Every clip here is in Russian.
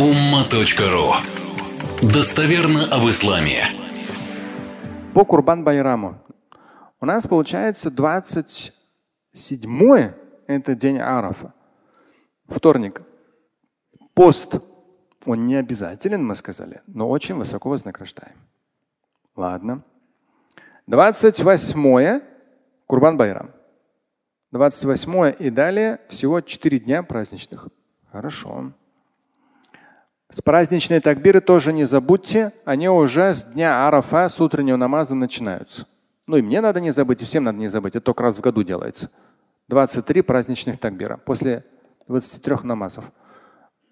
umma.ru Достоверно об исламе. По Курбан Байраму. У нас получается 27 это день Арафа. Вторник. Пост. Он не обязателен, мы сказали, но очень высоко вознаграждаем. Ладно. 28 Курбан Байрам. 28 и далее всего 4 дня праздничных. Хорошо. С праздничной такбиры тоже не забудьте, они уже с дня Арафа, с утреннего намаза начинаются. Ну и мне надо не забыть, и всем надо не забыть, это только раз в году делается. 23 праздничных такбира после 23 намазов.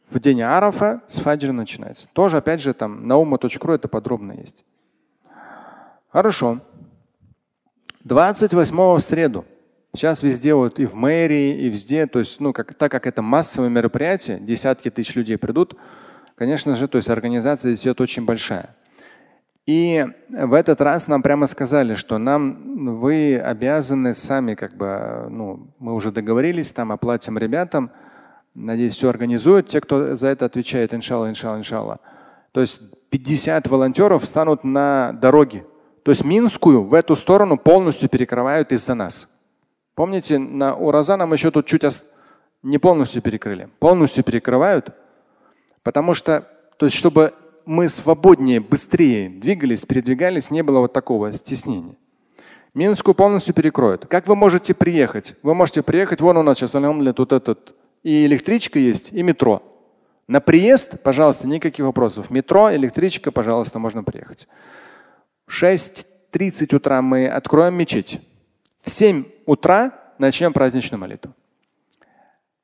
В день Арафа с фаджра начинается. Тоже, опять же, там на ума.ру это подробно есть. Хорошо. 28 в среду. Сейчас везде вот и в мэрии, и везде, то есть, ну, как, так как это массовое мероприятие, десятки тысяч людей придут, конечно же, то есть организация здесь идет очень большая. И в этот раз нам прямо сказали, что нам вы обязаны сами, как бы, ну, мы уже договорились, там оплатим ребятам, надеюсь, все организуют, те, кто за это отвечает, иншалла, иншалла, иншалла. То есть 50 волонтеров станут на дороге. То есть Минскую в эту сторону полностью перекрывают из-за нас. Помните, на Ураза нам еще тут чуть не полностью перекрыли. Полностью перекрывают. Потому что, то есть, чтобы мы свободнее, быстрее двигались, передвигались, не было вот такого стеснения. Минскую полностью перекроют. Как вы можете приехать? Вы можете приехать, вон у нас сейчас тут этот, и электричка есть, и метро. На приезд, пожалуйста, никаких вопросов. Метро, электричка, пожалуйста, можно приехать. В 6.30 утра мы откроем мечеть. В 7 утра начнем праздничную молитву.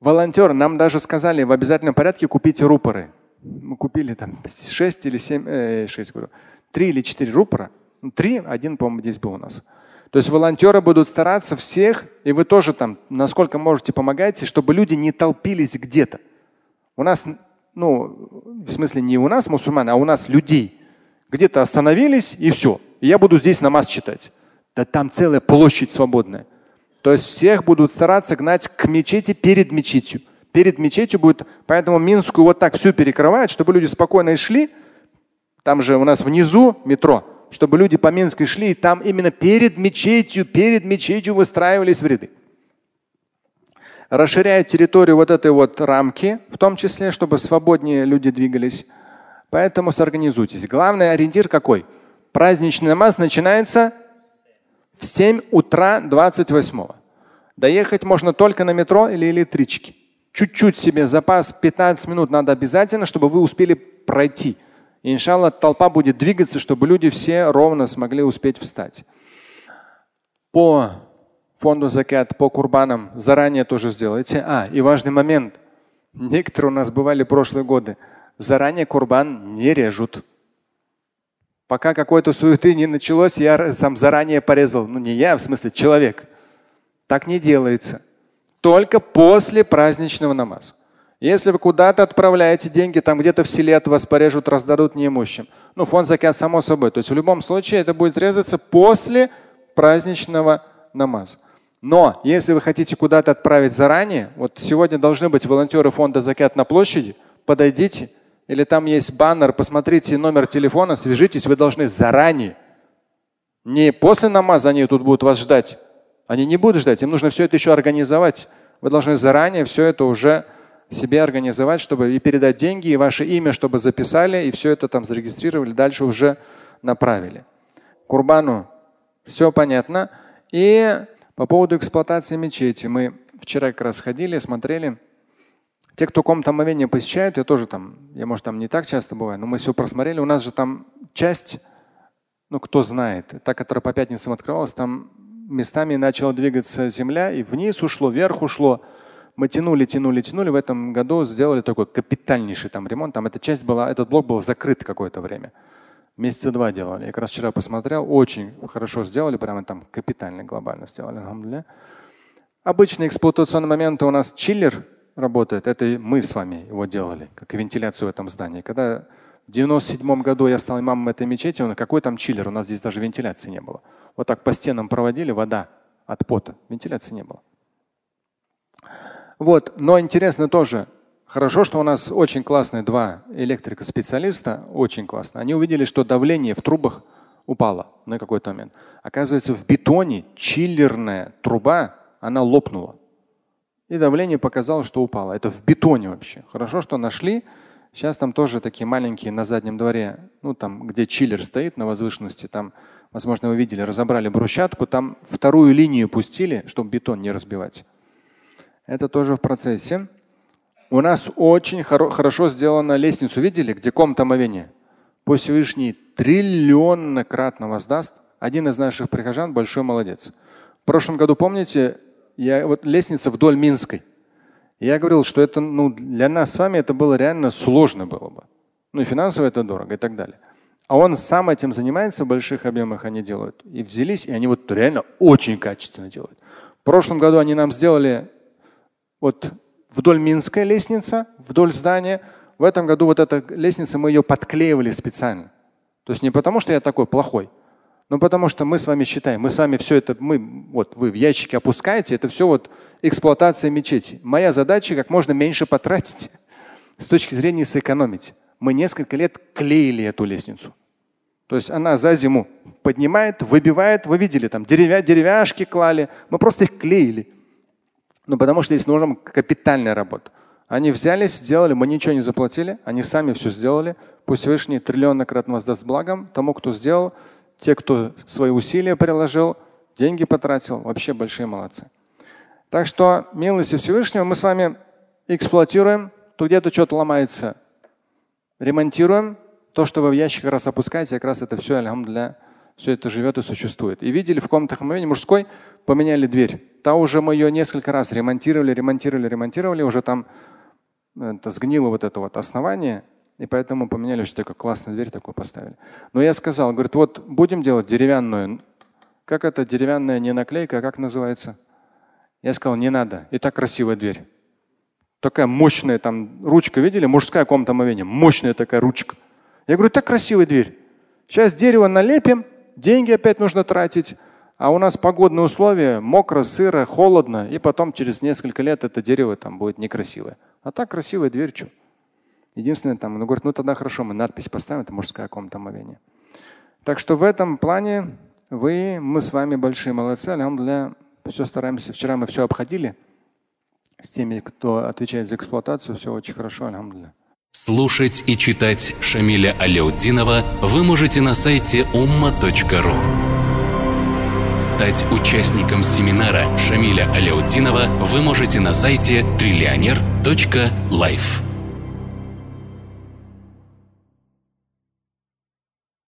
Волонтеры нам даже сказали в обязательном порядке купите рупоры. Мы купили там 6 или 7, э, 6, говорю, 3 или 4 рупора. Ну, 3, один, по-моему, здесь был у нас. То есть волонтеры будут стараться всех, и вы тоже там, насколько можете, помогайте, чтобы люди не толпились где-то. У нас, ну, в смысле не у нас мусульман, а у нас людей. Где-то остановились и все. И я буду здесь намаз читать. Да там целая площадь свободная. То есть всех будут стараться гнать к мечети перед мечетью. Перед мечетью будет, поэтому Минскую вот так всю перекрывают, чтобы люди спокойно шли. Там же у нас внизу метро, чтобы люди по Минской шли, и там именно перед мечетью, перед мечетью выстраивались в ряды. Расширяют территорию вот этой вот рамки, в том числе, чтобы свободнее люди двигались. Поэтому сорганизуйтесь. Главный ориентир какой? Праздничный намаз начинается в 7 утра 28 Доехать можно только на метро или электричке. Чуть-чуть себе запас, 15 минут надо обязательно, чтобы вы успели пройти. И, иншалла, толпа будет двигаться, чтобы люди все ровно смогли успеть встать. По фонду закят, по курбанам заранее тоже сделайте. А, и важный момент. Некоторые у нас бывали прошлые годы. Заранее курбан не режут. Пока какой-то суеты не началось, я сам заранее порезал. Ну не я, в смысле человек. Так не делается. Только после праздничного намаза. Если вы куда-то отправляете деньги, там где-то в селе от вас порежут, раздадут неимущим. Ну, фонд закят само собой. То есть в любом случае это будет резаться после праздничного намаза. Но если вы хотите куда-то отправить заранее, вот сегодня должны быть волонтеры фонда закят на площади, подойдите, или там есть баннер, посмотрите номер телефона, свяжитесь, вы должны заранее. Не после намаза они тут будут вас ждать. Они не будут ждать, им нужно все это еще организовать. Вы должны заранее все это уже себе организовать, чтобы и передать деньги, и ваше имя, чтобы записали, и все это там зарегистрировали, дальше уже направили. Курбану все понятно. И по поводу эксплуатации мечети. Мы вчера как раз ходили, смотрели. Те, кто комнату омовения посещают, я тоже там, я может там не так часто бываю, но мы все просмотрели. У нас же там часть, ну кто знает, та, которая по пятницам открывалась, там местами начала двигаться земля, и вниз ушло, вверх ушло. Мы тянули, тянули, тянули. В этом году сделали такой капитальнейший там ремонт. Там эта часть была, этот блок был закрыт какое-то время. Месяца два делали. Я как раз вчера посмотрел, очень хорошо сделали, прямо там капитально, глобально сделали. Обычные эксплуатационные моменты у нас чиллер работает, это мы с вами его делали, как и вентиляцию в этом здании. Когда в 97 году я стал имамом этой мечети, он какой там чиллер, у нас здесь даже вентиляции не было. Вот так по стенам проводили вода от пота, вентиляции не было. Вот, но интересно тоже, Хорошо, что у нас очень классные два электрика-специалиста, очень классно. Они увидели, что давление в трубах упало на какой-то момент. Оказывается, в бетоне чиллерная труба, она лопнула. И давление показало, что упало. Это в бетоне вообще. Хорошо, что нашли. Сейчас там тоже такие маленькие на заднем дворе, ну там, где чиллер стоит на возвышенности, там, возможно, вы видели, разобрали брусчатку, там вторую линию пустили, чтобы бетон не разбивать. Это тоже в процессе. У нас очень хоро хорошо сделана лестницу. Видели, где комната омовения? Пусть Всевышний триллионнократно воздаст. Один из наших прихожан большой молодец. В прошлом году, помните, я, вот лестница вдоль Минской. Я говорил, что это ну, для нас с вами это было реально сложно было бы. Ну и финансово это дорого и так далее. А он сам этим занимается, в больших объемах они делают. И взялись, и они вот реально очень качественно делают. В прошлом году они нам сделали вот вдоль Минская лестница, вдоль здания. В этом году вот эта лестница, мы ее подклеивали специально. То есть не потому, что я такой плохой, но потому что мы с вами считаем, мы с вами все это, мы, вот вы в ящики опускаете, это все вот эксплуатация мечети. Моя задача как можно меньше потратить с точки зрения сэкономить. Мы несколько лет клеили эту лестницу. То есть она за зиму поднимает, выбивает. Вы видели, там деревя, деревяшки клали. Мы просто их клеили. Ну, потому что здесь нужна капитальная работа. Они взялись, сделали, мы ничего не заплатили, они сами все сделали. Пусть Всевышний триллионнократно воздаст благом тому, кто сделал, те, кто свои усилия приложил, деньги потратил, вообще большие молодцы. Так что милостью Всевышнего мы с вами эксплуатируем, то где-то что-то ломается, ремонтируем. То, что вы в ящик раз опускаете, как раз это все, алямдуля, все это живет и существует. И видели в комнатах омовения мужской поменяли дверь. Та уже мы ее несколько раз ремонтировали, ремонтировали, ремонтировали, уже там это сгнило вот это вот основание, и поэтому поменяли, что такая классная дверь такую поставили. Но я сказал, говорит, вот будем делать деревянную. Как это деревянная не наклейка, а как называется? Я сказал, не надо. И так красивая дверь. Такая мощная там ручка, видели? Мужская комната омовения. Мощная такая ручка. Я говорю, так красивая дверь. Сейчас дерево налепим, деньги опять нужно тратить. А у нас погодные условия, мокро, сыро, холодно, и потом через несколько лет это дерево там будет некрасивое. А так красивая дверь, что? Единственное, там, ну, говорит, ну тогда хорошо, мы надпись поставим, это мужская комната омовения. Так что в этом плане вы, мы с вами большие молодцы, алямдуля, все стараемся. Вчера мы все обходили с теми, кто отвечает за эксплуатацию, все очень хорошо, алямдуля. Слушать и читать Шамиля Аляутдинова вы можете на сайте umma.ru. Стать участником семинара Шамиля Аляутдинова вы можете на сайте триллионер.life.